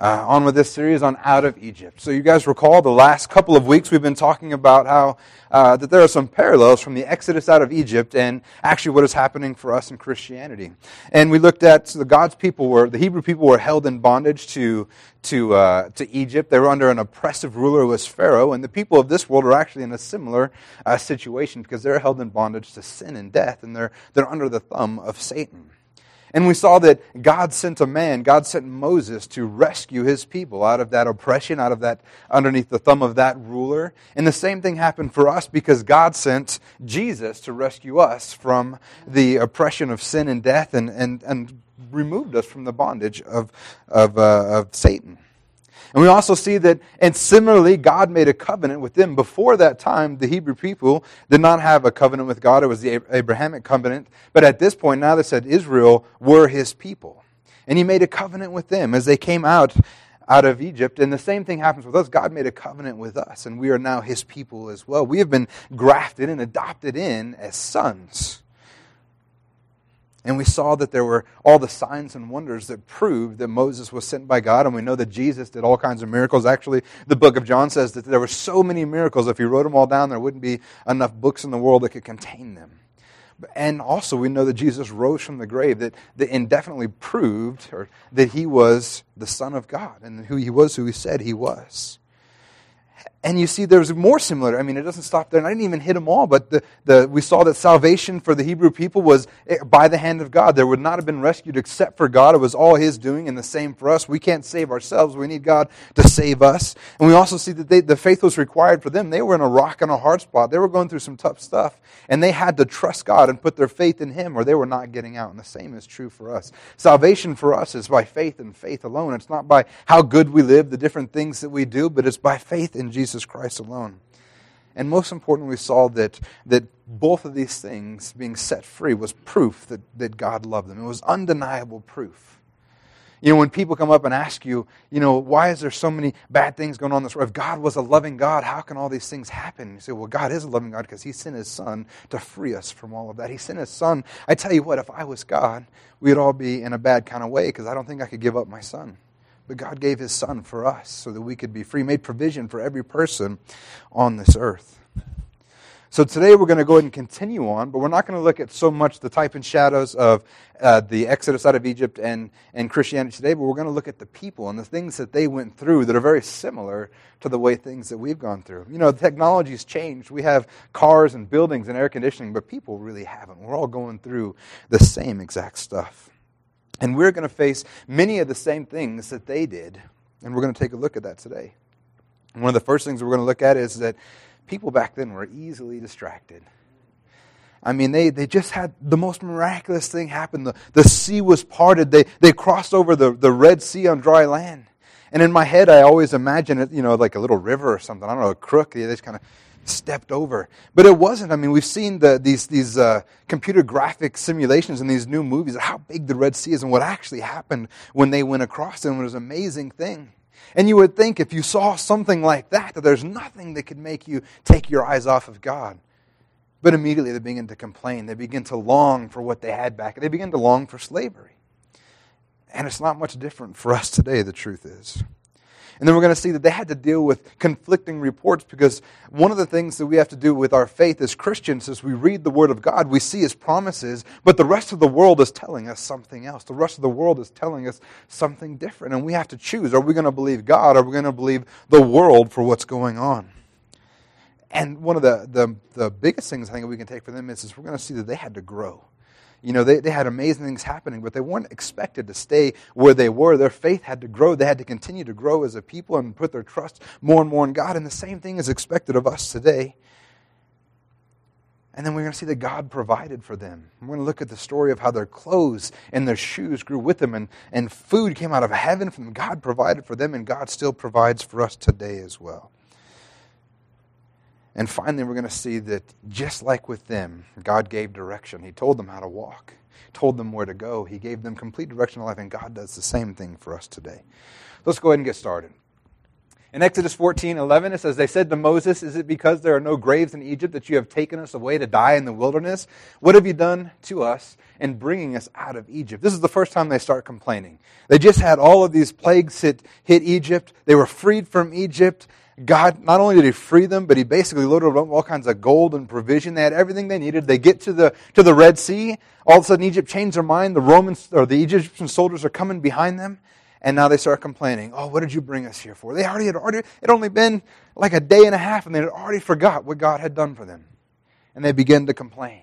uh, on with this series on Out of Egypt. So, you guys recall the last couple of weeks we've been talking about how uh, that there are some parallels from the Exodus out of Egypt and actually what is happening for us in Christianity. And we looked at so the God's people were the Hebrew people were held in bondage to to uh, to Egypt. They were under an oppressive ruler who was Pharaoh, and the people of this world are actually in a similar uh, situation because they're held in bondage to sin and death, and they're they're under the thumb of Satan. And we saw that God sent a man, God sent Moses to rescue his people out of that oppression, out of that, underneath the thumb of that ruler. And the same thing happened for us because God sent Jesus to rescue us from the oppression of sin and death and, and, and removed us from the bondage of, of, uh, of Satan. And we also see that, and similarly, God made a covenant with them. Before that time, the Hebrew people did not have a covenant with God. It was the Abrahamic covenant. But at this point, now they said Israel were his people. And he made a covenant with them as they came out out of Egypt. And the same thing happens with us. God made a covenant with us, and we are now his people as well. We have been grafted and adopted in as sons. And we saw that there were all the signs and wonders that proved that Moses was sent by God. And we know that Jesus did all kinds of miracles. Actually, the book of John says that there were so many miracles, if you wrote them all down, there wouldn't be enough books in the world that could contain them. And also, we know that Jesus rose from the grave, that, that indefinitely proved that he was the Son of God and who he was who he said he was. And you see, there's more similar. I mean, it doesn't stop there. And I didn't even hit them all, but the, the, we saw that salvation for the Hebrew people was eh, by the hand of God. There would not have been rescued except for God. It was all His doing, and the same for us. We can't save ourselves. We need God to save us. And we also see that they, the faith was required for them. They were in a rock and a hard spot. They were going through some tough stuff, and they had to trust God and put their faith in Him, or they were not getting out. And the same is true for us. Salvation for us is by faith and faith alone. It's not by how good we live, the different things that we do, but it's by faith in Jesus. Jesus Christ alone. And most importantly, we saw that, that both of these things being set free was proof that, that God loved them. It was undeniable proof. You know, when people come up and ask you, you know, why is there so many bad things going on in this world? If God was a loving God, how can all these things happen? You say, well, God is a loving God because He sent His Son to free us from all of that. He sent His Son. I tell you what, if I was God, we'd all be in a bad kind of way because I don't think I could give up my Son. But God gave his son for us so that we could be free, made provision for every person on this earth. So today we're going to go ahead and continue on, but we're not going to look at so much the type and shadows of uh, the Exodus out of Egypt and, and Christianity today, but we're going to look at the people and the things that they went through that are very similar to the way things that we've gone through. You know, technology's changed. We have cars and buildings and air conditioning, but people really haven't. We're all going through the same exact stuff. And we're going to face many of the same things that they did. And we're going to take a look at that today. One of the first things we're going to look at is that people back then were easily distracted. I mean, they, they just had the most miraculous thing happen. The, the sea was parted. They, they crossed over the, the Red Sea on dry land. And in my head, I always imagine it, you know, like a little river or something. I don't know, a crook. They just kind of stepped over. But it wasn't. I mean, we've seen the, these, these uh, computer graphic simulations in these new movies of how big the Red Sea is and what actually happened when they went across it. And it was an amazing thing. And you would think if you saw something like that, that there's nothing that could make you take your eyes off of God. But immediately they begin to complain. They begin to long for what they had back. They begin to long for slavery. And it's not much different for us today, the truth is. And then we're going to see that they had to deal with conflicting reports because one of the things that we have to do with our faith as Christians is we read the Word of God, we see His promises, but the rest of the world is telling us something else. The rest of the world is telling us something different. And we have to choose are we going to believe God or are we going to believe the world for what's going on? And one of the, the, the biggest things I think we can take from them is, is we're going to see that they had to grow. You know, they, they had amazing things happening, but they weren't expected to stay where they were. Their faith had to grow. They had to continue to grow as a people and put their trust more and more in God. And the same thing is expected of us today. And then we're going to see that God provided for them. We're going to look at the story of how their clothes and their shoes grew with them, and, and food came out of heaven from God provided for them, and God still provides for us today as well. And finally, we're going to see that just like with them, God gave direction. He told them how to walk, told them where to go. He gave them complete direction in life, and God does the same thing for us today. Let's go ahead and get started. In Exodus 14 11, it says, They said to Moses, Is it because there are no graves in Egypt that you have taken us away to die in the wilderness? What have you done to us in bringing us out of Egypt? This is the first time they start complaining. They just had all of these plagues hit, hit Egypt. They were freed from Egypt. God, not only did He free them, but He basically loaded them with all kinds of gold and provision. They had everything they needed. They get to the, to the Red Sea. All of a sudden, Egypt changed their mind. The Romans, or the Egyptian soldiers are coming behind them. And now they start complaining. Oh, what did you bring us here for? They already had already, it had only been like a day and a half, and they had already forgot what God had done for them. And they begin to complain.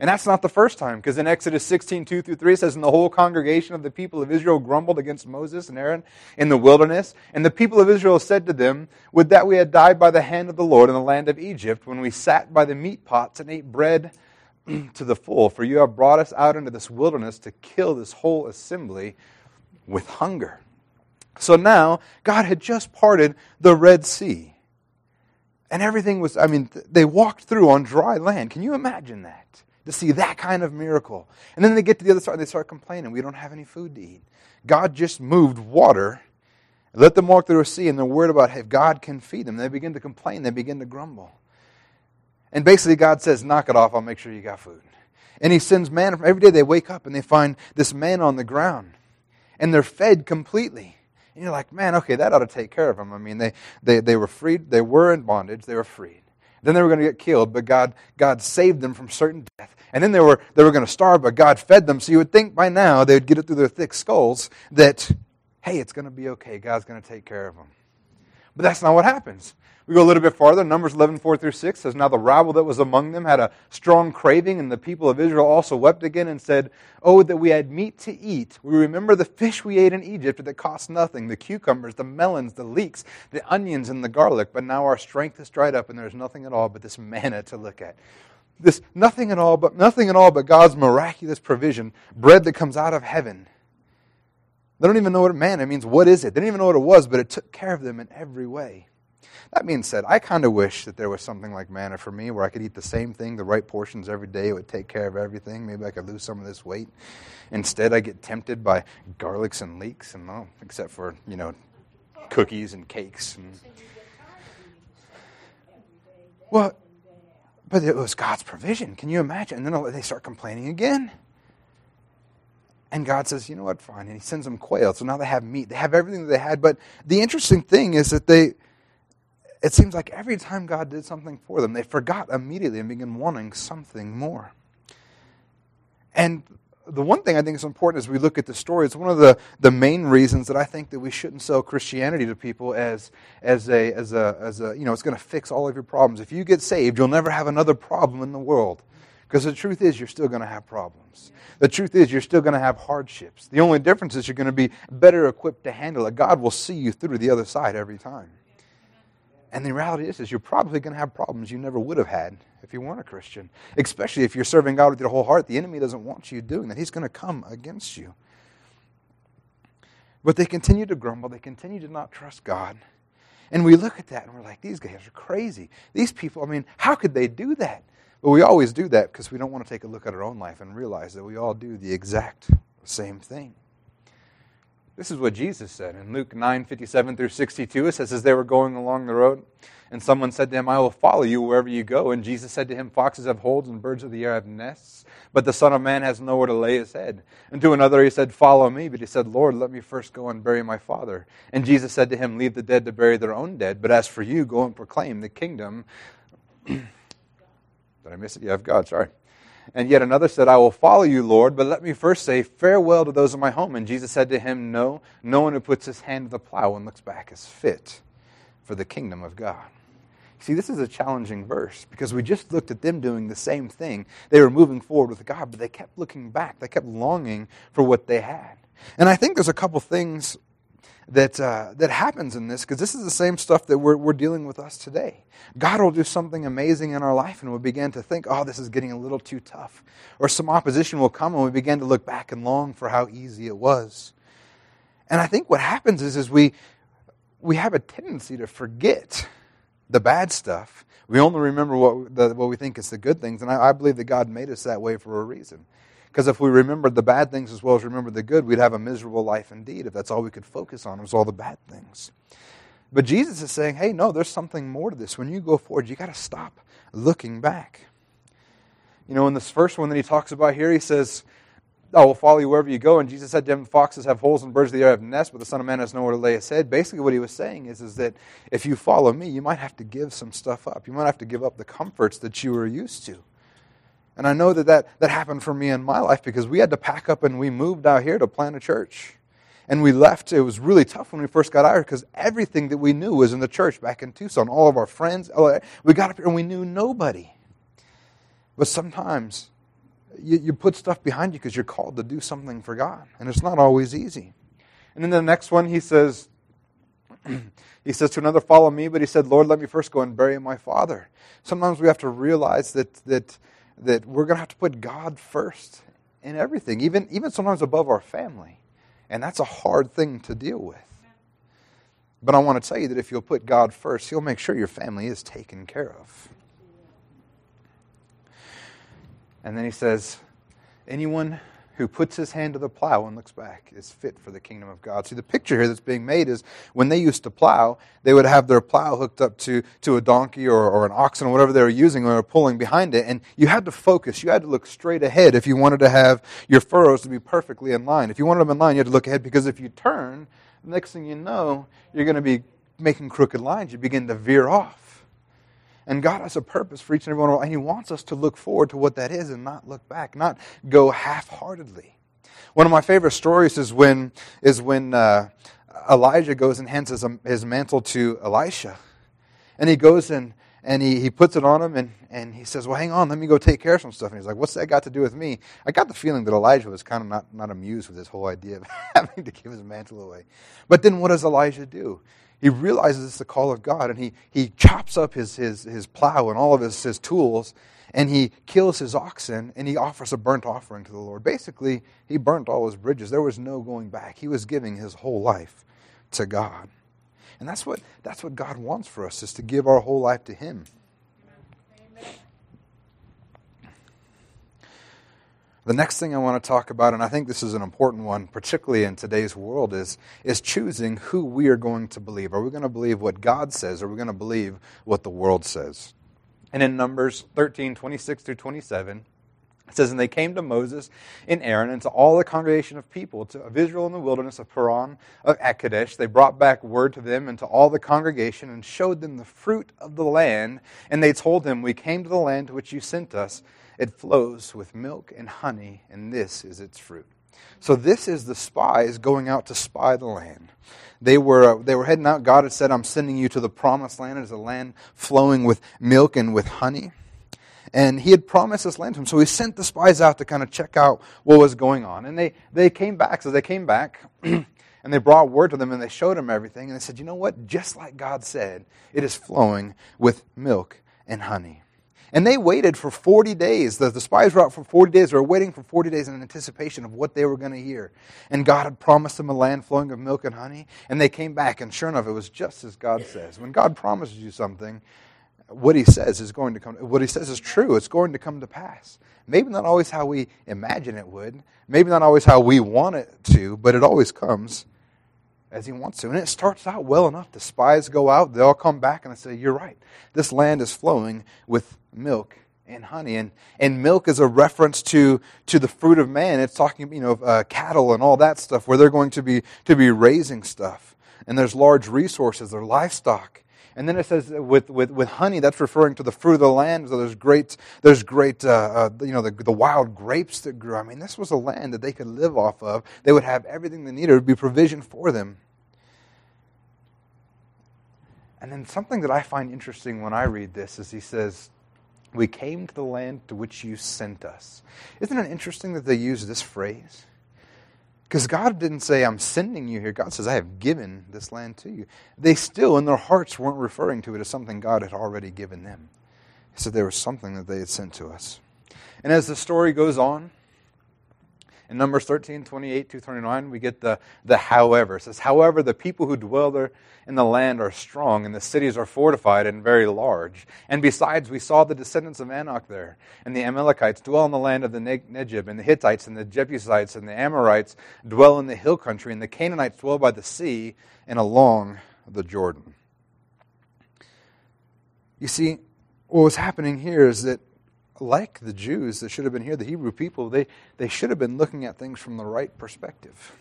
And that's not the first time, because in Exodus 16, 2 through 3, it says, And the whole congregation of the people of Israel grumbled against Moses and Aaron in the wilderness. And the people of Israel said to them, Would that we had died by the hand of the Lord in the land of Egypt, when we sat by the meat pots and ate bread to the full. For you have brought us out into this wilderness to kill this whole assembly with hunger. So now, God had just parted the Red Sea. And everything was, I mean, they walked through on dry land. Can you imagine that? To see that kind of miracle. And then they get to the other side and they start complaining. We don't have any food to eat. God just moved water, let them walk through a sea, and they're worried about if God can feed them. They begin to complain, they begin to grumble. And basically, God says, Knock it off, I'll make sure you got food. And He sends manna. Every day they wake up and they find this man on the ground and they're fed completely. And you're like, man, okay, that ought to take care of them. I mean, they, they, they were freed, they were in bondage, they were freed. Then they were going to get killed, but God, God saved them from certain death. And then they were, they were going to starve, but God fed them. So you would think by now they would get it through their thick skulls that, hey, it's going to be okay. God's going to take care of them. But that's not what happens. We go a little bit farther. Numbers 11, 4 through 6 says, Now the rabble that was among them had a strong craving, and the people of Israel also wept again and said, Oh, that we had meat to eat. We remember the fish we ate in Egypt that cost nothing, the cucumbers, the melons, the leeks, the onions, and the garlic. But now our strength is dried up, and there's nothing at all but this manna to look at. This nothing at all, but nothing at all but God's miraculous provision, bread that comes out of heaven. They don't even know what manna means. What is it? They didn't even know what it was, but it took care of them in every way. That being said, I kind of wish that there was something like manna for me where I could eat the same thing, the right portions every day. It would take care of everything. Maybe I could lose some of this weight. Instead, I get tempted by garlics and leeks, and well, except for, you know, cookies and cakes. And... Well, but it was God's provision. Can you imagine? And then they start complaining again. And God says, you know what, fine. And He sends them quail. So now they have meat. They have everything that they had. But the interesting thing is that they it seems like every time God did something for them, they forgot immediately and began wanting something more. And the one thing I think is important as we look at the story, it's one of the, the main reasons that I think that we shouldn't sell Christianity to people as, as, a, as, a, as a, you know, it's going to fix all of your problems. If you get saved, you'll never have another problem in the world. Because the truth is, you're still going to have problems. The truth is, you're still going to have hardships. The only difference is you're going to be better equipped to handle it. God will see you through the other side every time. And the reality is, is you're probably going to have problems you never would have had if you weren't a Christian. Especially if you're serving God with your whole heart. The enemy doesn't want you doing that. He's going to come against you. But they continue to grumble. They continue to not trust God. And we look at that and we're like, these guys are crazy. These people, I mean, how could they do that? But we always do that because we don't want to take a look at our own life and realize that we all do the exact same thing. This is what Jesus said in Luke 9 57 through 62. It says, As they were going along the road, and someone said to him, I will follow you wherever you go. And Jesus said to him, Foxes have holes and birds of the air have nests, but the Son of Man has nowhere to lay his head. And to another he said, Follow me. But he said, Lord, let me first go and bury my Father. And Jesus said to him, Leave the dead to bury their own dead, but as for you, go and proclaim the kingdom. Did I miss it? Yeah, of God, sorry. And yet another said, I will follow you, Lord, but let me first say farewell to those in my home. And Jesus said to him, No, no one who puts his hand to the plow and looks back is fit for the kingdom of God. See, this is a challenging verse because we just looked at them doing the same thing. They were moving forward with God, but they kept looking back. They kept longing for what they had. And I think there's a couple things that, uh, that happens in this because this is the same stuff that we're, we're dealing with us today. God will do something amazing in our life and we'll begin to think, oh, this is getting a little too tough. Or some opposition will come and we begin to look back and long for how easy it was. And I think what happens is, is we, we have a tendency to forget the bad stuff. We only remember what, the, what we think is the good things. And I, I believe that God made us that way for a reason. Because if we remembered the bad things as well as remembered the good, we'd have a miserable life indeed if that's all we could focus on was all the bad things. But Jesus is saying, hey, no, there's something more to this. When you go forward, you got to stop looking back. You know, in this first one that he talks about here, he says, I will follow you wherever you go. And Jesus said to him, Foxes have holes and birds of the air have nests, but the Son of Man has nowhere to lay his head. Basically, what he was saying is, is that if you follow me, you might have to give some stuff up. You might have to give up the comforts that you were used to. And I know that that, that happened for me in my life because we had to pack up and we moved out here to plant a church. And we left. It was really tough when we first got out here because everything that we knew was in the church back in Tucson. All of our friends. We got up here and we knew nobody. But sometimes you, you put stuff behind you because you're called to do something for God. And it's not always easy. And then the next one, he says, he says to another, Follow me. But he said, Lord, let me first go and bury my father. Sometimes we have to realize that, that, that we're going to have to put God first in everything, even, even sometimes above our family. And that's a hard thing to deal with. But I want to tell you that if you'll put God first, He'll make sure your family is taken care of. And then he says, Anyone who puts his hand to the plow and looks back is fit for the kingdom of God. See, the picture here that's being made is when they used to plow, they would have their plow hooked up to, to a donkey or, or an oxen or whatever they were using or pulling behind it. And you had to focus. You had to look straight ahead if you wanted to have your furrows to be perfectly in line. If you wanted them in line, you had to look ahead because if you turn, the next thing you know, you're going to be making crooked lines. You begin to veer off. And God has a purpose for each and every one of us, and He wants us to look forward to what that is and not look back, not go half-heartedly. One of my favorite stories is when is when uh, Elijah goes and hands his, his mantle to Elisha, and he goes and and he, he puts it on him and, and he says, Well, hang on, let me go take care of some stuff. And he's like, What's that got to do with me? I got the feeling that Elijah was kind of not, not amused with this whole idea of having to give his mantle away. But then what does Elijah do? He realizes it's the call of God and he, he chops up his, his, his plow and all of his, his tools and he kills his oxen and he offers a burnt offering to the Lord. Basically, he burnt all his bridges. There was no going back. He was giving his whole life to God. And that's what, that's what God wants for us, is to give our whole life to him. The next thing I want to talk about, and I think this is an important one, particularly in today's world, is, is choosing who we are going to believe. Are we going to believe what God says, or are we going to believe what the world says? And in Numbers 13, 26 through 27, it says, And they came to Moses and Aaron and to all the congregation of people to, of Israel in the wilderness of Paran of Kadesh. They brought back word to them and to all the congregation and showed them the fruit of the land. And they told them, We came to the land to which you sent us it flows with milk and honey, and this is its fruit. So this is the spies going out to spy the land. They were, uh, they were heading out. God had said, I'm sending you to the promised land. It is a land flowing with milk and with honey. And he had promised this land to him. So he sent the spies out to kind of check out what was going on. And they, they came back. So they came back and they brought word to them and they showed them everything. And they said, You know what? Just like God said, it is flowing with milk and honey. And they waited for 40 days. The, the spies were out for 40 days. They were waiting for 40 days in anticipation of what they were going to hear. And God had promised them a land flowing of milk and honey. And they came back, and sure enough, it was just as God says. When God promises you something, what he says is going to come what he says is true it's going to come to pass maybe not always how we imagine it would maybe not always how we want it to but it always comes as he wants to. And it starts out well enough. The spies go out, they all come back and they say, You're right. This land is flowing with milk and honey. And, and milk is a reference to, to the fruit of man. It's talking, you know, uh, cattle and all that stuff where they're going to be, to be raising stuff. And there's large resources, there's livestock. And then it says with, with, with honey, that's referring to the fruit of the land. So there's great, there's great uh, uh, you know, the, the wild grapes that grew. I mean, this was a land that they could live off of. They would have everything they needed. It would be provision for them. And then something that I find interesting when I read this is he says, We came to the land to which you sent us. Isn't it interesting that they use this phrase? Because God didn't say, I'm sending you here. God says, I have given this land to you. They still, in their hearts, weren't referring to it as something God had already given them. He said there was something that they had sent to us. And as the story goes on, in Numbers 13, 28 to 29, we get the, the however. It says, However, the people who dwell there in the land are strong, and the cities are fortified and very large. And besides, we saw the descendants of Anak there, and the Amalekites dwell in the land of the Negeb, and the Hittites, and the Jebusites, and the Amorites dwell in the hill country, and the Canaanites dwell by the sea and along the Jordan. You see, what was happening here is that, like the Jews that should have been here, the Hebrew people, they, they should have been looking at things from the right perspective.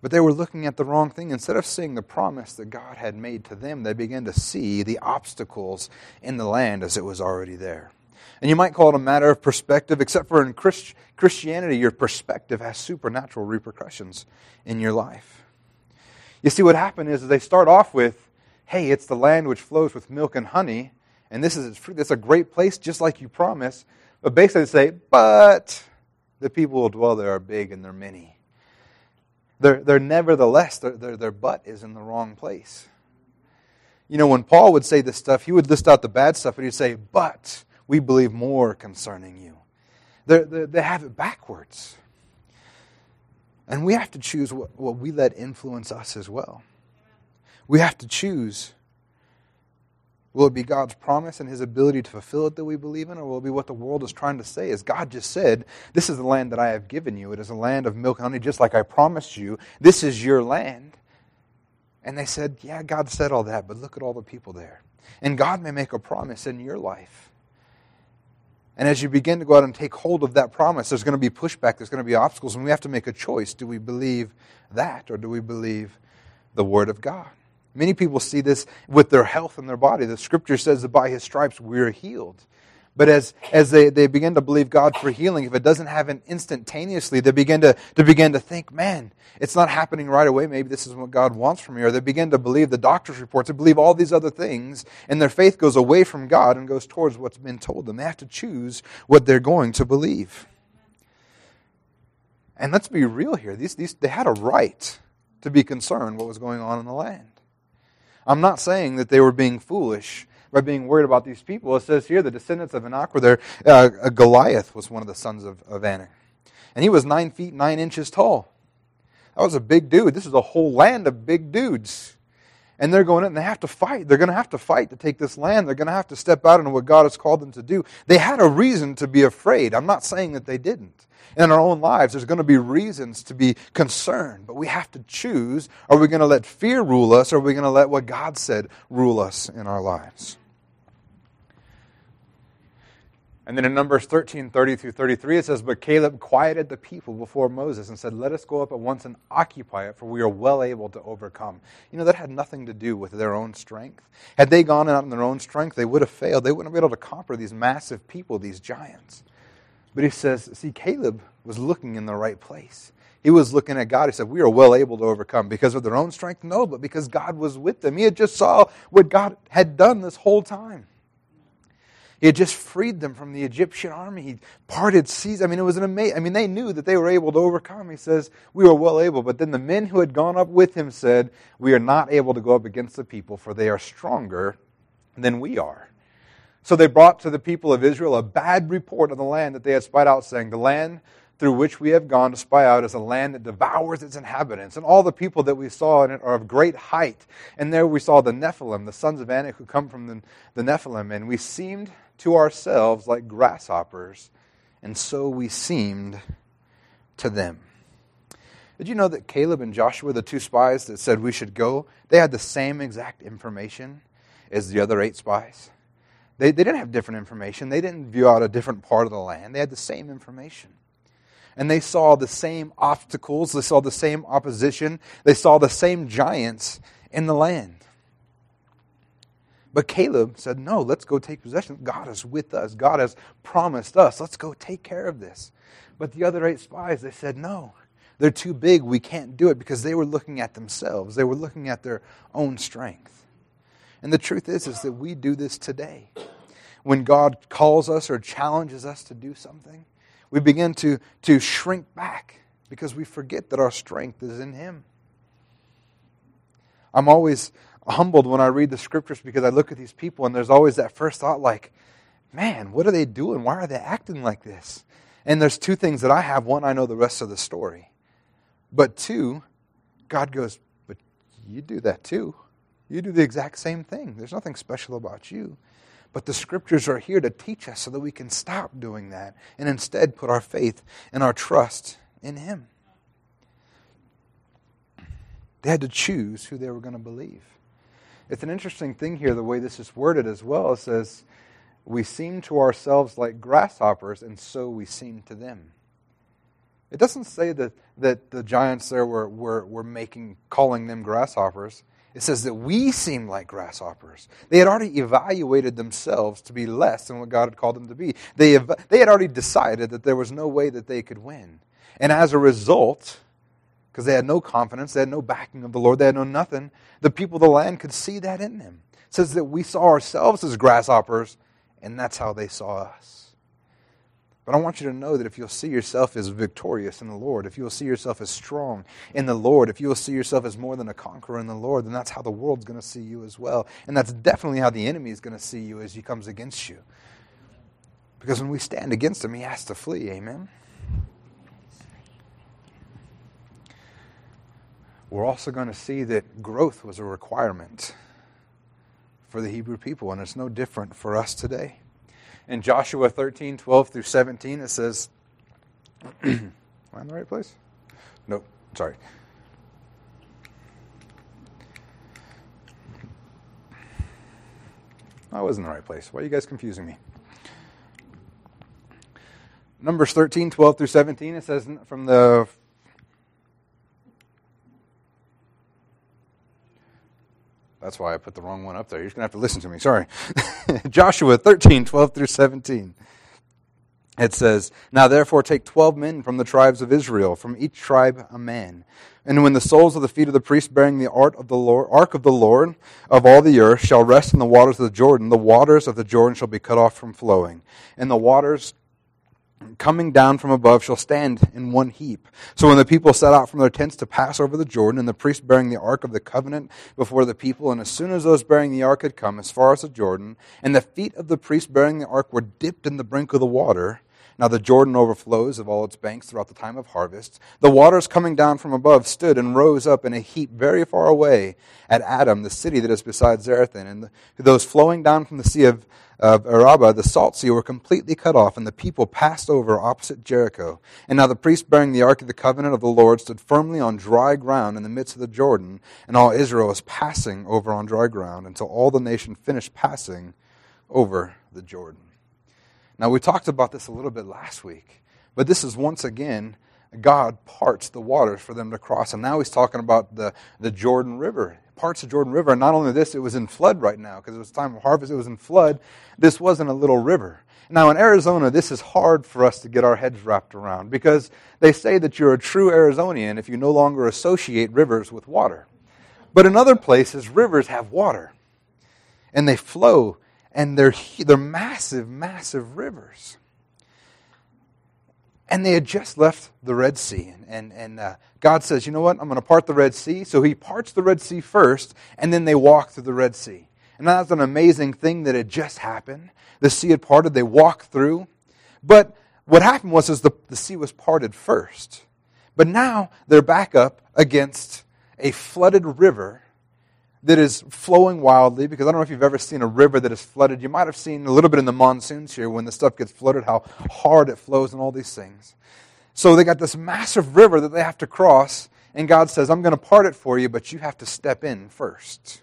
But they were looking at the wrong thing. Instead of seeing the promise that God had made to them, they began to see the obstacles in the land as it was already there. And you might call it a matter of perspective, except for in Christ- Christianity, your perspective has supernatural repercussions in your life. You see, what happened is they start off with, hey, it's the land which flows with milk and honey, and this is it's a great place, just like you promised. But basically, say, but the people who dwell there are big and they're many. They're, they're nevertheless, their, their, their butt is in the wrong place. You know, when Paul would say this stuff, he would list out the bad stuff, and he'd say, but we believe more concerning you. They're, they're, they have it backwards. And we have to choose what, what we let influence us as well. We have to choose Will it be God's promise and his ability to fulfill it that we believe in, or will it be what the world is trying to say? As God just said, This is the land that I have given you. It is a land of milk and honey, just like I promised you. This is your land. And they said, Yeah, God said all that, but look at all the people there. And God may make a promise in your life. And as you begin to go out and take hold of that promise, there's going to be pushback, there's going to be obstacles, and we have to make a choice. Do we believe that, or do we believe the Word of God? Many people see this with their health and their body. The scripture says that by his stripes we're healed. But as, as they, they begin to believe God for healing, if it doesn't happen instantaneously, they begin to, to begin to think, man, it's not happening right away. Maybe this is what God wants from me. Or they begin to believe the doctor's reports, they believe all these other things, and their faith goes away from God and goes towards what's been told them. They have to choose what they're going to believe. And let's be real here. These, these, they had a right to be concerned what was going on in the land. I'm not saying that they were being foolish by being worried about these people. It says here the descendants of Anak were there. Uh, Goliath was one of the sons of, of Anak. And he was nine feet, nine inches tall. That was a big dude. This is a whole land of big dudes. And they're going in and they have to fight. They're going to have to fight to take this land. They're going to have to step out into what God has called them to do. They had a reason to be afraid. I'm not saying that they didn't in our own lives, there's going to be reasons to be concerned, but we have to choose are we going to let fear rule us, or are we going to let what God said rule us in our lives? And then in Numbers 13, 30 through 33, it says, But Caleb quieted the people before Moses and said, Let us go up at once and occupy it, for we are well able to overcome. You know, that had nothing to do with their own strength. Had they gone out in their own strength, they would have failed. They wouldn't have been able to conquer these massive people, these giants. But he says, see, Caleb was looking in the right place. He was looking at God. He said, We are well able to overcome because of their own strength? No, but because God was with them. He had just saw what God had done this whole time. He had just freed them from the Egyptian army. He parted seas. I mean, it was an amazing. I mean, they knew that they were able to overcome. He says, We were well able. But then the men who had gone up with him said, We are not able to go up against the people, for they are stronger than we are. So they brought to the people of Israel a bad report of the land that they had spied out, saying, The land through which we have gone to spy out is a land that devours its inhabitants. And all the people that we saw in it are of great height. And there we saw the Nephilim, the sons of Anak who come from the, the Nephilim. And we seemed to ourselves like grasshoppers, and so we seemed to them. Did you know that Caleb and Joshua, the two spies that said we should go, they had the same exact information as the other eight spies? They, they didn't have different information. They didn't view out a different part of the land. They had the same information. And they saw the same obstacles. They saw the same opposition. They saw the same giants in the land. But Caleb said, No, let's go take possession. God is with us. God has promised us. Let's go take care of this. But the other eight spies, they said, No, they're too big. We can't do it because they were looking at themselves, they were looking at their own strength. And the truth is, is that we do this today. When God calls us or challenges us to do something, we begin to, to shrink back because we forget that our strength is in Him. I'm always humbled when I read the scriptures because I look at these people and there's always that first thought like, man, what are they doing? Why are they acting like this? And there's two things that I have. One, I know the rest of the story. But two, God goes, but you do that too. You do the exact same thing. There's nothing special about you. But the scriptures are here to teach us so that we can stop doing that and instead put our faith and our trust in Him. They had to choose who they were going to believe. It's an interesting thing here, the way this is worded as well. It says, We seem to ourselves like grasshoppers, and so we seem to them. It doesn't say that, that the giants there were, were, were making, calling them grasshoppers. It says that we seem like grasshoppers. They had already evaluated themselves to be less than what God had called them to be. They, they had already decided that there was no way that they could win. And as a result, because they had no confidence, they had no backing of the Lord, they had no nothing, the people of the land could see that in them. It says that we saw ourselves as grasshoppers, and that's how they saw us. But I want you to know that if you'll see yourself as victorious in the Lord, if you'll see yourself as strong in the Lord, if you'll see yourself as more than a conqueror in the Lord, then that's how the world's going to see you as well. And that's definitely how the enemy is going to see you as he comes against you. Because when we stand against him, he has to flee. Amen? We're also going to see that growth was a requirement for the Hebrew people, and it's no different for us today in Joshua 13, 12 through 17, it says, Am I in the right place? Nope, sorry. I was in the right place. Why are you guys confusing me? Numbers 13, 12 through 17, it says from the That's why I put the wrong one up there. You're just going to have to listen to me. Sorry. Joshua 13, 12 through 17. It says, Now therefore take twelve men from the tribes of Israel, from each tribe a man. And when the soles of the feet of the priests bearing the ark of the Lord, ark of the Lord of all the earth shall rest in the waters of the Jordan, the waters of the Jordan shall be cut off from flowing. And the waters coming down from above shall stand in one heap. So when the people set out from their tents to pass over the Jordan, and the priest bearing the ark of the covenant before the people, and as soon as those bearing the ark had come as far as the Jordan, and the feet of the priest bearing the ark were dipped in the brink of the water, now the Jordan overflows of all its banks throughout the time of harvest. The waters coming down from above stood and rose up in a heap very far away at Adam, the city that is beside Zarethan. And the, those flowing down from the sea of, of Arabah, the salt sea, were completely cut off, and the people passed over opposite Jericho. And now the priest bearing the ark of the covenant of the Lord stood firmly on dry ground in the midst of the Jordan, and all Israel was passing over on dry ground until all the nation finished passing over the Jordan. Now, we talked about this a little bit last week, but this is once again God parts the waters for them to cross. And now he's talking about the, the Jordan River, parts of Jordan River. And not only this, it was in flood right now because it was time of harvest, it was in flood. This wasn't a little river. Now, in Arizona, this is hard for us to get our heads wrapped around because they say that you're a true Arizonian if you no longer associate rivers with water. But in other places, rivers have water and they flow and they're, they're massive, massive rivers. And they had just left the Red Sea. And, and, and uh, God says, you know what? I'm going to part the Red Sea. So he parts the Red Sea first, and then they walk through the Red Sea. And that's an amazing thing that had just happened. The sea had parted, they walked through. But what happened was is the, the sea was parted first. But now they're back up against a flooded river that is flowing wildly because I don't know if you've ever seen a river that is flooded. You might have seen a little bit in the monsoons here when the stuff gets flooded, how hard it flows and all these things. So they got this massive river that they have to cross, and God says, I'm going to part it for you, but you have to step in first.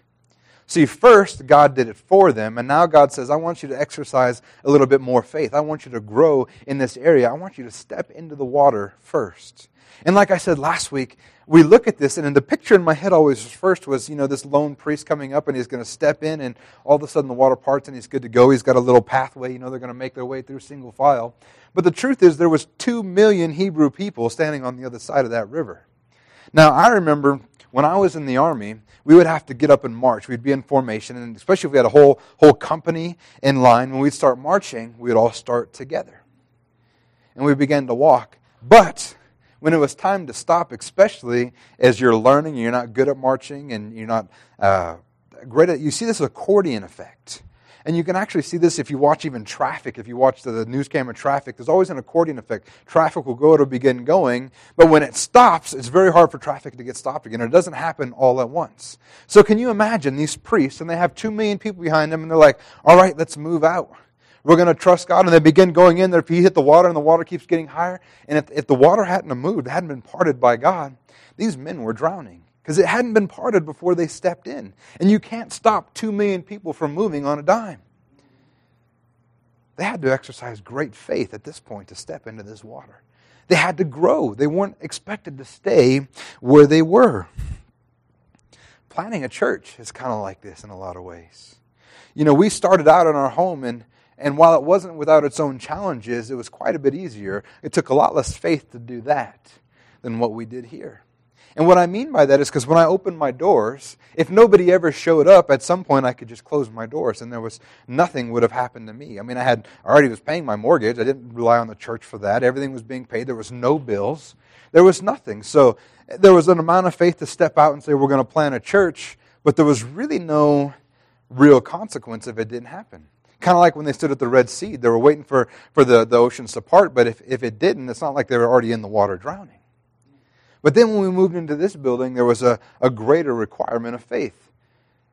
See, first, God did it for them, and now God says, I want you to exercise a little bit more faith. I want you to grow in this area. I want you to step into the water first. And like I said last week, we look at this, and in the picture in my head always first was, you know, this lone priest coming up, and he's going to step in, and all of a sudden the water parts, and he's good to go. He's got a little pathway. You know, they're going to make their way through single file. But the truth is, there was two million Hebrew people standing on the other side of that river. Now, I remember when I was in the army, we would have to get up and march. We'd be in formation, and especially if we had a whole whole company in line, when we'd start marching, we'd all start together, and we began to walk. But when it was time to stop, especially as you're learning, you're not good at marching, and you're not uh, great at, you see this accordion effect. And you can actually see this if you watch even traffic. If you watch the news camera traffic, there's always an accordion effect. Traffic will go it'll begin going, but when it stops, it's very hard for traffic to get stopped again. It doesn't happen all at once. So can you imagine these priests, and they have two million people behind them, and they're like, all right, let's move out. We're going to trust God. And they begin going in there. If you hit the water and the water keeps getting higher, and if, if the water hadn't moved, hadn't been parted by God, these men were drowning because it hadn't been parted before they stepped in. And you can't stop two million people from moving on a dime. They had to exercise great faith at this point to step into this water. They had to grow. They weren't expected to stay where they were. Planning a church is kind of like this in a lot of ways. You know, we started out in our home, and, and while it wasn't without its own challenges, it was quite a bit easier. It took a lot less faith to do that than what we did here. And what I mean by that is because when I opened my doors, if nobody ever showed up, at some point I could just close my doors and there was nothing would have happened to me. I mean, I had already was paying my mortgage. I didn't rely on the church for that. Everything was being paid. There was no bills. There was nothing. So eh, there was an amount of faith to step out and say, we're going to plant a church, but there was really no real consequence if it didn't happen. Kind of like when they stood at the Red Sea. They were waiting for, for the, the oceans to part, but if, if it didn't, it's not like they were already in the water drowning. But then when we moved into this building, there was a, a greater requirement of faith.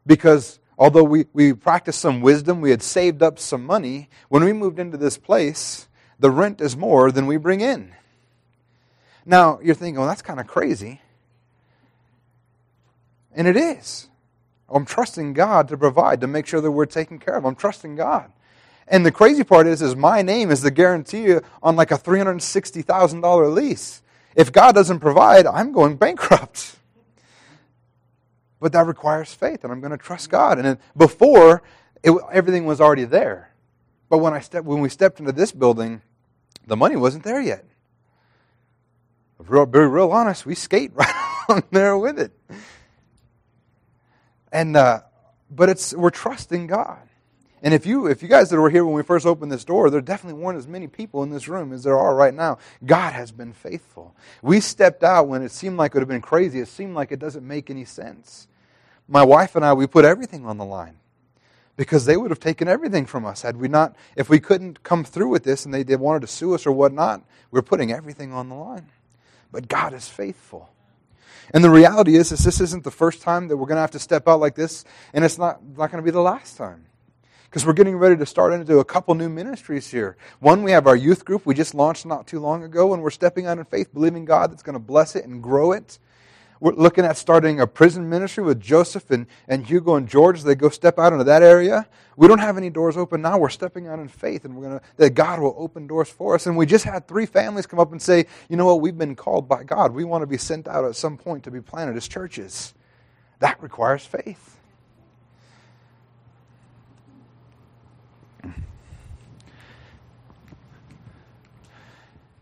Because although we, we practiced some wisdom, we had saved up some money, when we moved into this place, the rent is more than we bring in. Now, you're thinking, well, that's kind of crazy. And it is. I'm trusting God to provide, to make sure that we're taken care of. I'm trusting God. And the crazy part is, is my name is the guarantee on like a $360,000 lease. If God doesn't provide, I'm going bankrupt. But that requires faith, and I'm going to trust God. And before, it, everything was already there. But when, I step, when we stepped into this building, the money wasn't there yet. Be real honest, we skate right on there with it. And, uh, but it's, we're trusting God. And if you, if you guys that were here when we first opened this door, there definitely weren't as many people in this room as there are right now. God has been faithful. We stepped out when it seemed like it would have been crazy. It seemed like it doesn't make any sense. My wife and I, we put everything on the line because they would have taken everything from us had we not, if we couldn't come through with this and they, they wanted to sue us or whatnot, we're putting everything on the line. But God is faithful. And the reality is, is this isn't the first time that we're going to have to step out like this, and it's not, not going to be the last time because we're getting ready to start into a couple new ministries here. One, we have our youth group we just launched not too long ago, and we're stepping out in faith, believing God that's going to bless it and grow it. We're looking at starting a prison ministry with Joseph and, and Hugo and George. They go step out into that area. We don't have any doors open now. We're stepping out in faith, and we're to that God will open doors for us. And we just had three families come up and say, you know what, we've been called by God. We want to be sent out at some point to be planted as churches. That requires faith.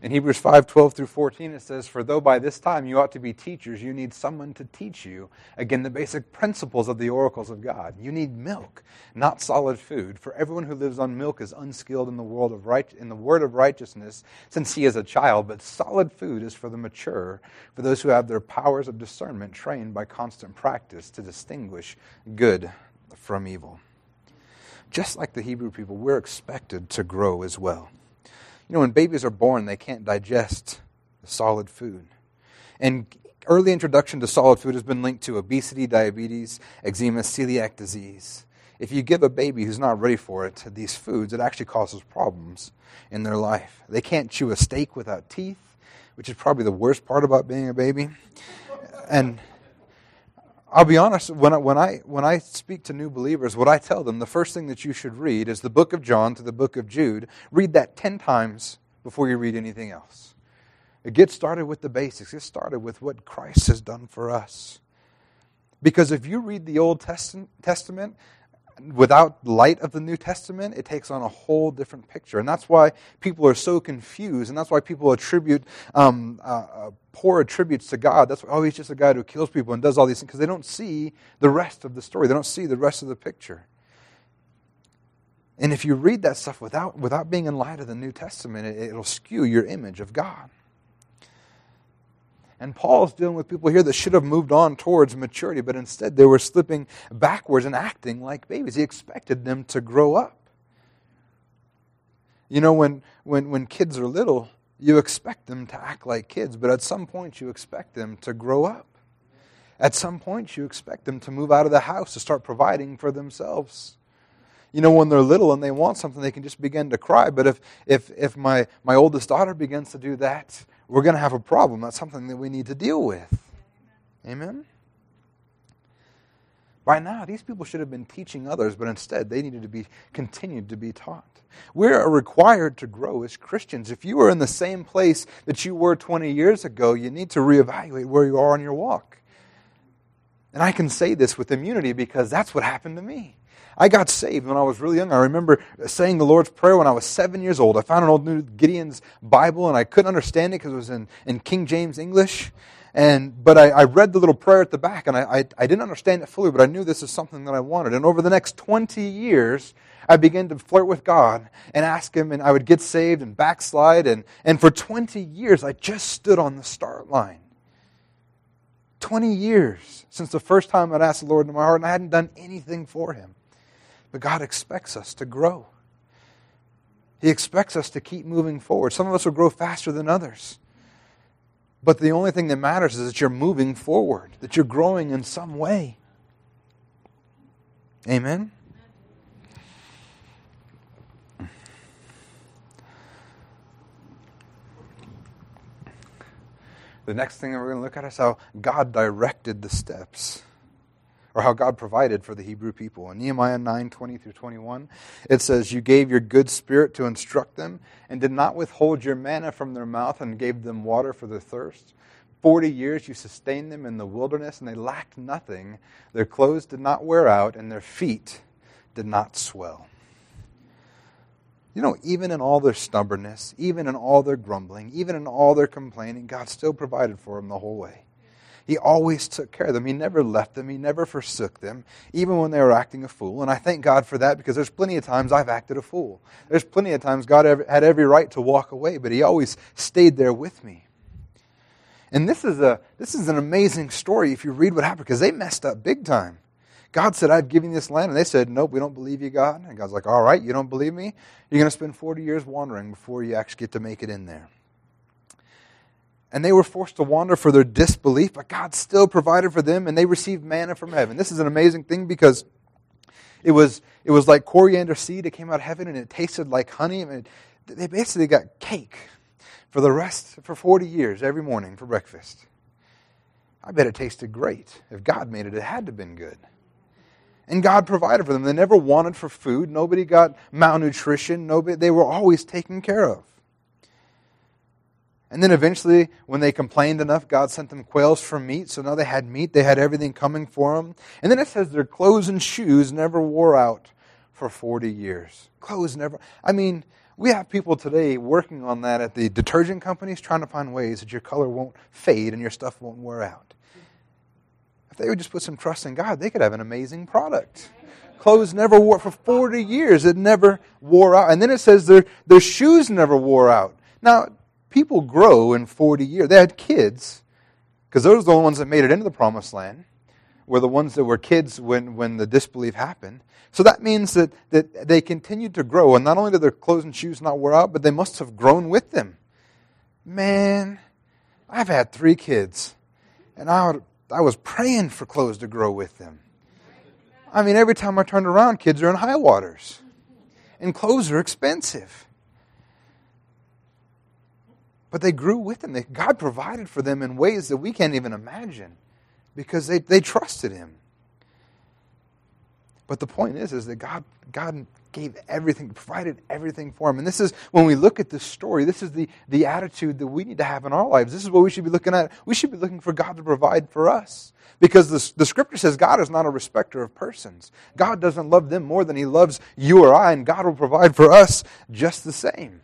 In Hebrews 5 12 through 14, it says, For though by this time you ought to be teachers, you need someone to teach you, again, the basic principles of the oracles of God. You need milk, not solid food. For everyone who lives on milk is unskilled in the, world of right, in the word of righteousness, since he is a child. But solid food is for the mature, for those who have their powers of discernment trained by constant practice to distinguish good from evil. Just like the Hebrew people, we're expected to grow as well. You know, when babies are born, they can't digest solid food. And early introduction to solid food has been linked to obesity, diabetes, eczema, celiac disease. If you give a baby who's not ready for it these foods, it actually causes problems in their life. They can't chew a steak without teeth, which is probably the worst part about being a baby. And I'll be honest, when I, when, I, when I speak to new believers, what I tell them, the first thing that you should read is the book of John to the book of Jude. Read that 10 times before you read anything else. Get started with the basics. Get started with what Christ has done for us. Because if you read the Old Testament without light of the New Testament, it takes on a whole different picture. And that's why people are so confused, and that's why people attribute um, uh, uh, poor attributes to God. That's why, oh, he's just a guy who kills people and does all these things, because they don't see the rest of the story. They don't see the rest of the picture. And if you read that stuff without, without being in light of the New Testament, it, it'll skew your image of God. And Paul's dealing with people here that should have moved on towards maturity, but instead they were slipping backwards and acting like babies. He expected them to grow up. You know, when, when, when kids are little, you expect them to act like kids, but at some point you expect them to grow up. At some point you expect them to move out of the house to start providing for themselves. You know, when they're little and they want something, they can just begin to cry. But if, if, if my, my oldest daughter begins to do that, we're going to have a problem. That's something that we need to deal with. Amen? By now, these people should have been teaching others, but instead they needed to be continued to be taught. We're required to grow as Christians. If you are in the same place that you were 20 years ago, you need to reevaluate where you are on your walk. And I can say this with immunity because that's what happened to me. I got saved when I was really young. I remember saying the Lord's Prayer when I was seven years old. I found an old New Gideon's Bible and I couldn't understand it because it was in, in King James English. And, but I, I read the little prayer at the back and I, I, I didn't understand it fully, but I knew this is something that I wanted. And over the next 20 years, I began to flirt with God and ask Him, and I would get saved and backslide. And, and for 20 years, I just stood on the start line. 20 years since the first time I'd asked the Lord into my heart, and I hadn't done anything for Him. But God expects us to grow. He expects us to keep moving forward. Some of us will grow faster than others. But the only thing that matters is that you're moving forward, that you're growing in some way. Amen? The next thing that we're going to look at is how God directed the steps or how God provided for the Hebrew people. In Nehemiah 9 20 through 21, it says, You gave your good spirit to instruct them, and did not withhold your manna from their mouth, and gave them water for their thirst. Forty years you sustained them in the wilderness, and they lacked nothing. Their clothes did not wear out, and their feet did not swell. You know, even in all their stubbornness, even in all their grumbling, even in all their complaining, God still provided for them the whole way. He always took care of them. He never left them. He never forsook them, even when they were acting a fool. And I thank God for that because there's plenty of times I've acted a fool. There's plenty of times God had every right to walk away, but He always stayed there with me. And this is, a, this is an amazing story if you read what happened because they messed up big time. God said, I've given you this land. And they said, Nope, we don't believe you, God. And God's like, All right, you don't believe me? You're going to spend 40 years wandering before you actually get to make it in there. And they were forced to wander for their disbelief, but God still provided for them and they received manna from heaven. This is an amazing thing because it was, it was like coriander seed. It came out of heaven and it tasted like honey. I mean, they basically got cake for the rest, for 40 years, every morning for breakfast. I bet it tasted great. If God made it, it had to have been good. And God provided for them. They never wanted for food. Nobody got malnutrition. Nobody, they were always taken care of. And then eventually, when they complained enough, God sent them quails for meat. So now they had meat. They had everything coming for them. And then it says their clothes and shoes never wore out for 40 years. Clothes never. I mean, we have people today working on that at the detergent companies trying to find ways that your color won't fade and your stuff won't wear out. If they would just put some trust in God, they could have an amazing product. Clothes never wore for 40 years. It never wore out. And then it says their, their shoes never wore out. Now, people grow in 40 years. They had kids, because those are the only ones that made it into the promised land, were the ones that were kids when, when the disbelief happened. So that means that, that they continued to grow, and not only did their clothes and shoes not wear out, but they must have grown with them. Man, I've had three kids, and I, I was praying for clothes to grow with them. I mean, every time I turned around, kids are in high waters, and clothes are expensive. But they grew with him. They, God provided for them in ways that we can't even imagine because they, they trusted Him. But the point is, is that God, God gave everything, provided everything for him. And this is, when we look at this story, this is the, the attitude that we need to have in our lives. This is what we should be looking at. We should be looking for God to provide for us. Because the, the scripture says God is not a respecter of persons. God doesn't love them more than he loves you or I, and God will provide for us just the same.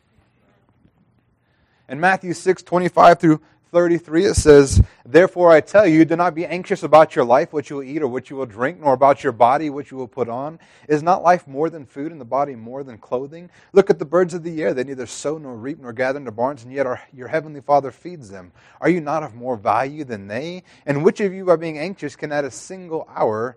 In Matthew 6, 25 through 33, it says, Therefore I tell you, do not be anxious about your life, what you will eat or what you will drink, nor about your body, what you will put on. Is not life more than food, and the body more than clothing? Look at the birds of the air. They neither sow nor reap nor gather into barns, and yet our, your heavenly Father feeds them. Are you not of more value than they? And which of you, by being anxious, can add a single hour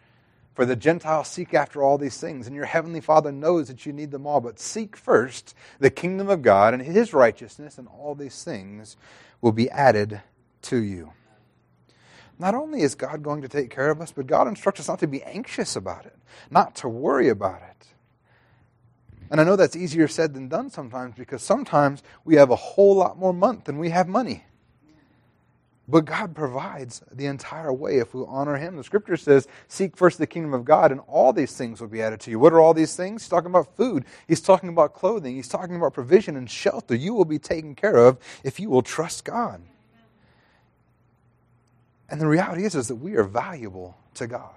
For the Gentiles seek after all these things, and your heavenly Father knows that you need them all. But seek first the kingdom of God and his righteousness, and all these things will be added to you. Not only is God going to take care of us, but God instructs us not to be anxious about it, not to worry about it. And I know that's easier said than done sometimes because sometimes we have a whole lot more month than we have money. But God provides the entire way if we honor Him. The scripture says, Seek first the kingdom of God, and all these things will be added to you. What are all these things? He's talking about food. He's talking about clothing. He's talking about provision and shelter. You will be taken care of if you will trust God. And the reality is, is that we are valuable to God.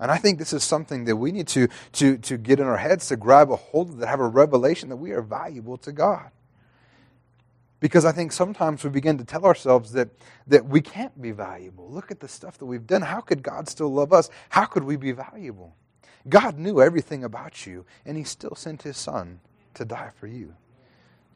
And I think this is something that we need to, to, to get in our heads, to grab a hold of, to have a revelation that we are valuable to God. Because I think sometimes we begin to tell ourselves that, that we can't be valuable. Look at the stuff that we've done. How could God still love us? How could we be valuable? God knew everything about you, and He still sent His Son to die for you.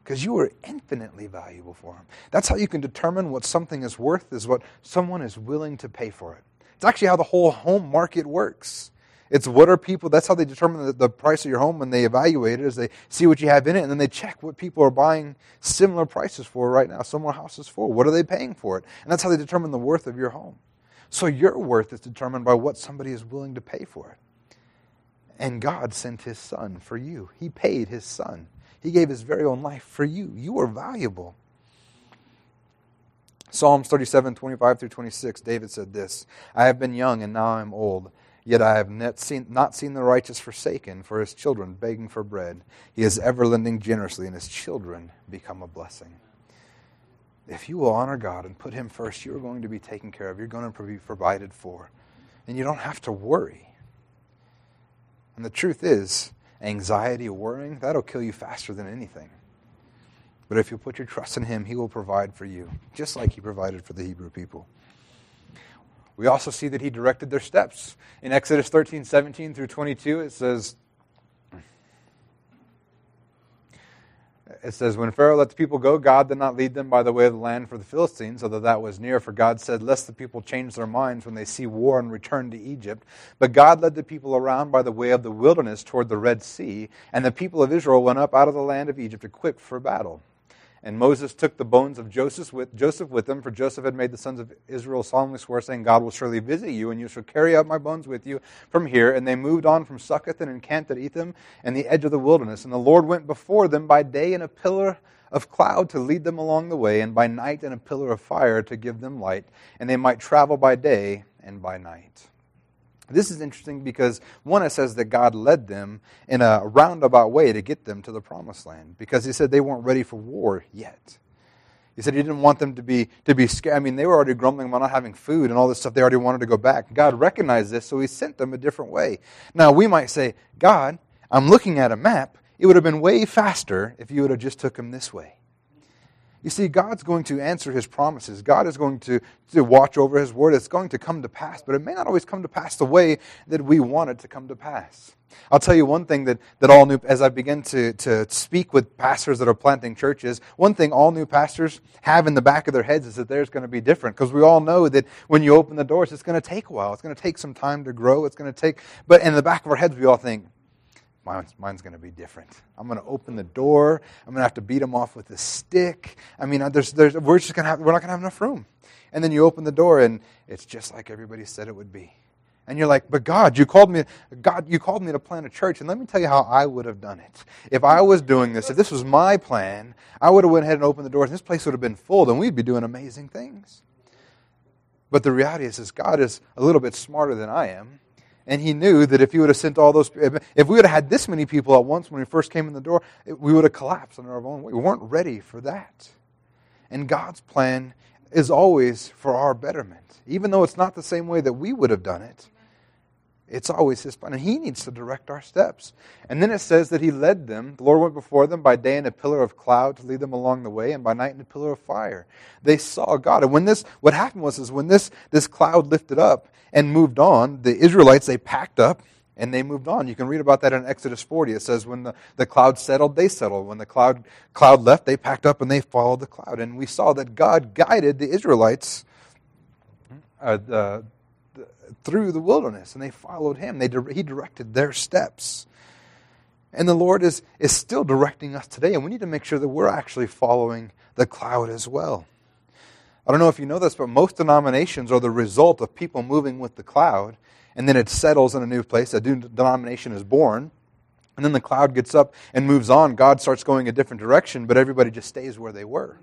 Because you are infinitely valuable for Him. That's how you can determine what something is worth, is what someone is willing to pay for it. It's actually how the whole home market works. It's what are people, that's how they determine the, the, price of your home when they evaluate it, is they see what you have in it, and then they check what people are buying similar prices for right now, similar houses for. What are they paying for it? And that's how they determine the worth of your home. So your worth is determined by what somebody is willing to pay for it. And God sent his son for you. He paid his son. He gave his very own life for you. You are valuable. Psalms 37, 25 through 26, David said this I have been young and now I am old, yet I have not seen, not seen the righteous forsaken, for his children begging for bread. He is ever lending generously, and his children become a blessing. If you will honor God and put him first, you're going to be taken care of. You're going to be provided for. And you don't have to worry. And the truth is, anxiety, worrying, that'll kill you faster than anything. But if you put your trust in Him, He will provide for you, just like He provided for the Hebrew people. We also see that He directed their steps. In Exodus 13, 17 through 22, it says, it says, When Pharaoh let the people go, God did not lead them by the way of the land for the Philistines, although that was near, for God said, Lest the people change their minds when they see war and return to Egypt. But God led the people around by the way of the wilderness toward the Red Sea, and the people of Israel went up out of the land of Egypt equipped for battle. And Moses took the bones of Joseph with, Joseph with him, for Joseph had made the sons of Israel solemnly swear, saying, God will surely visit you, and you shall carry out my bones with you from here. And they moved on from Succoth and encamped at Etham and the edge of the wilderness. And the Lord went before them by day in a pillar of cloud to lead them along the way, and by night in a pillar of fire to give them light, and they might travel by day and by night. This is interesting because one, it says that God led them in a roundabout way to get them to the promised land because he said they weren't ready for war yet. He said he didn't want them to be, to be scared. I mean, they were already grumbling about not having food and all this stuff. They already wanted to go back. God recognized this, so he sent them a different way. Now, we might say, God, I'm looking at a map. It would have been way faster if you would have just took them this way. You see, God's going to answer his promises. God is going to, to watch over his word. It's going to come to pass, but it may not always come to pass the way that we want it to come to pass. I'll tell you one thing that, that all new, as I begin to, to speak with pastors that are planting churches, one thing all new pastors have in the back of their heads is that there's going to be different. Because we all know that when you open the doors, it's going to take a while. It's going to take some time to grow. It's going to take, but in the back of our heads, we all think, Mine's, mine's going to be different. I'm going to open the door. I'm going to have to beat them off with a stick. I mean, uh, there's, there's, we're just going to have, we're not going to have enough room. And then you open the door, and it's just like everybody said it would be. And you're like, but God, you called me, God, you called me to plant a church. And let me tell you how I would have done it. If I was doing this, if this was my plan, I would have went ahead and opened the doors, and this place would have been full, and we'd be doing amazing things. But the reality is, is God is a little bit smarter than I am. And he knew that if he would have sent all those, if we would have had this many people at once when we first came in the door, we would have collapsed under our own weight. We weren't ready for that. And God's plan is always for our betterment. Even though it's not the same way that we would have done it, it's always his plan. And he needs to direct our steps. And then it says that he led them. The Lord went before them by day in a pillar of cloud to lead them along the way, and by night in a pillar of fire. They saw God. And when this, what happened was, is when this, this cloud lifted up and moved on, the Israelites, they packed up and they moved on. You can read about that in Exodus 40. It says when the, the cloud settled, they settled. When the cloud, cloud left, they packed up and they followed the cloud. And we saw that God guided the Israelites, uh, the, through the wilderness, and they followed him. They, he directed their steps. And the Lord is, is still directing us today, and we need to make sure that we're actually following the cloud as well. I don't know if you know this, but most denominations are the result of people moving with the cloud, and then it settles in a new place. A new denomination is born, and then the cloud gets up and moves on. God starts going a different direction, but everybody just stays where they were.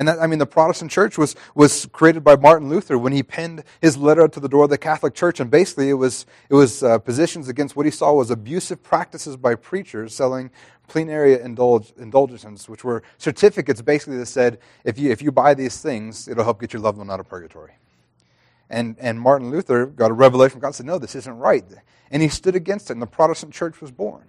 And that, I mean, the Protestant church was, was created by Martin Luther when he penned his letter to the door of the Catholic Church. And basically, it was, it was uh, positions against what he saw was abusive practices by preachers selling plenary indulg- indulgences, which were certificates basically that said, if you, if you buy these things, it'll help get your loved one out of purgatory. And, and Martin Luther got a revelation from God and said, no, this isn't right. And he stood against it, and the Protestant church was born.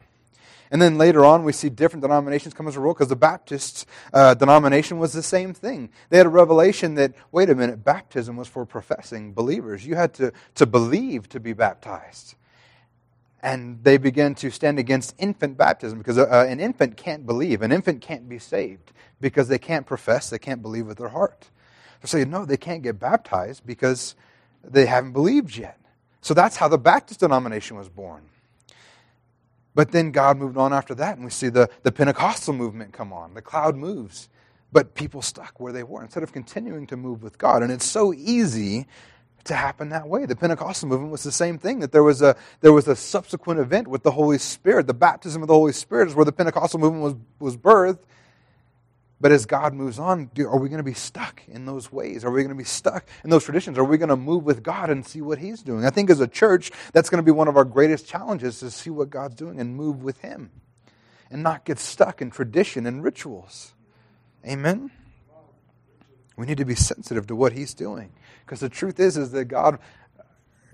And then later on, we see different denominations come as a rule because the Baptist uh, denomination was the same thing. They had a revelation that, wait a minute, baptism was for professing believers. You had to, to believe to be baptized. And they began to stand against infant baptism because uh, an infant can't believe. An infant can't be saved because they can't profess, they can't believe with their heart. So say, no, they can't get baptized because they haven't believed yet. So that's how the Baptist denomination was born. But then God moved on after that, and we see the, the Pentecostal movement come on. The cloud moves, but people stuck where they were instead of continuing to move with God. And it's so easy to happen that way. The Pentecostal movement was the same thing, that there was a, there was a subsequent event with the Holy Spirit. The baptism of the Holy Spirit is where the Pentecostal movement was, was birthed. But as God moves on, are we going to be stuck in those ways? Are we going to be stuck in those traditions? Are we going to move with God and see what He's doing? I think as a church, that's going to be one of our greatest challenges to see what God's doing and move with Him and not get stuck in tradition and rituals. Amen? We need to be sensitive to what He's doing because the truth is, is that God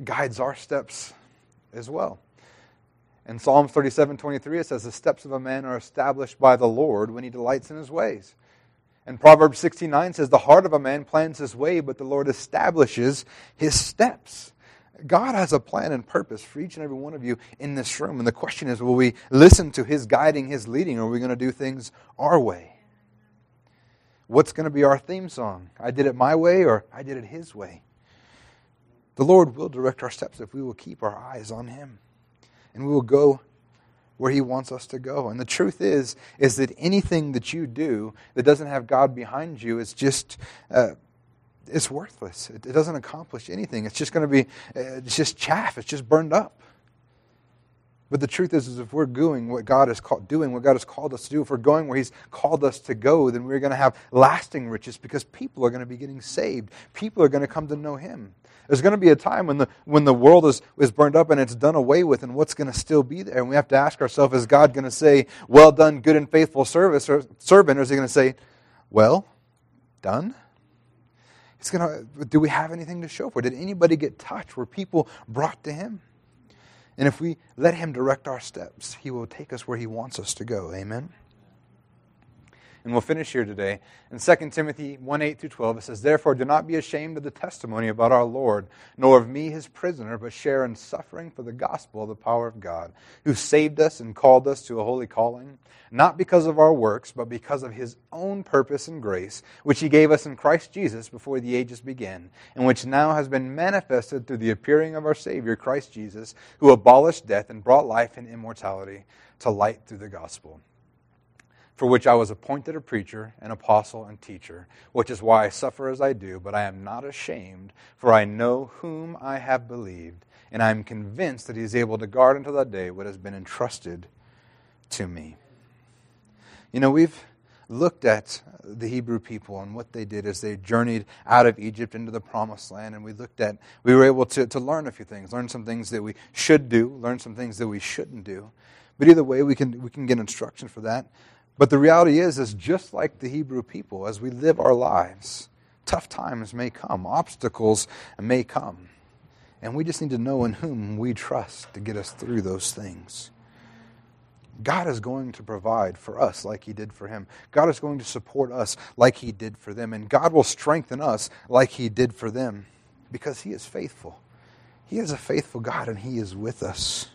guides our steps as well. In Psalms 37 23, it says, The steps of a man are established by the Lord when he delights in his ways. And Proverbs 69 says, The heart of a man plans his way, but the Lord establishes his steps. God has a plan and purpose for each and every one of you in this room. And the question is, will we listen to his guiding, his leading, or are we going to do things our way? What's going to be our theme song? I did it my way, or I did it his way? The Lord will direct our steps if we will keep our eyes on him and we will go where he wants us to go. And the truth is, is that anything that you do that doesn't have God behind you is just, uh, it's worthless. It, it, doesn't accomplish anything. It's just going to be, uh, it's just chaff. It's just burned up. But the truth is, is if we're doing what God is called, doing what God has called us to do, if we're going where He's called us to go, then we're going to have lasting riches because people are going to be getting saved. People are going to come to know Him. There's going to be a time when the, when the world is, is burned up and it's done away with, and what's going to still be there? And we have to ask ourselves, is God going to say, Well done, good and faithful service, or servant, or is He going to say, Well, done? He's going to, do we have anything to show for? Did anybody get touched? Were people brought to Him? And if we let Him direct our steps, He will take us where He wants us to go. Amen? And we'll finish here today. In 2 Timothy 1 8 through 12, it says, Therefore, do not be ashamed of the testimony about our Lord, nor of me, his prisoner, but share in suffering for the gospel of the power of God, who saved us and called us to a holy calling, not because of our works, but because of his own purpose and grace, which he gave us in Christ Jesus before the ages began, and which now has been manifested through the appearing of our Savior, Christ Jesus, who abolished death and brought life and immortality to light through the gospel for which I was appointed a preacher, an apostle, and teacher, which is why I suffer as I do, but I am not ashamed, for I know whom I have believed, and I am convinced that he is able to guard until that day what has been entrusted to me. You know, we've looked at the Hebrew people and what they did as they journeyed out of Egypt into the promised land, and we looked at, we were able to, to learn a few things, learn some things that we should do, learn some things that we shouldn't do. But either way, we can, we can get instruction for that. But the reality is, is just like the Hebrew people, as we live our lives, tough times may come, obstacles may come. And we just need to know in whom we trust to get us through those things. God is going to provide for us like He did for Him. God is going to support us like He did for them. And God will strengthen us like He did for them because He is faithful. He is a faithful God and He is with us.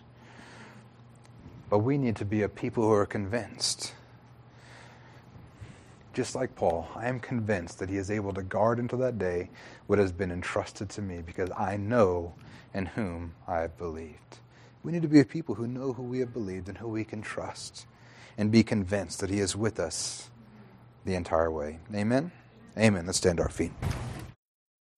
But we need to be a people who are convinced just like Paul, I am convinced that he is able to guard until that day what has been entrusted to me because I know in whom I have believed. We need to be a people who know who we have believed and who we can trust and be convinced that he is with us the entire way. Amen? Amen. Let's stand our feet.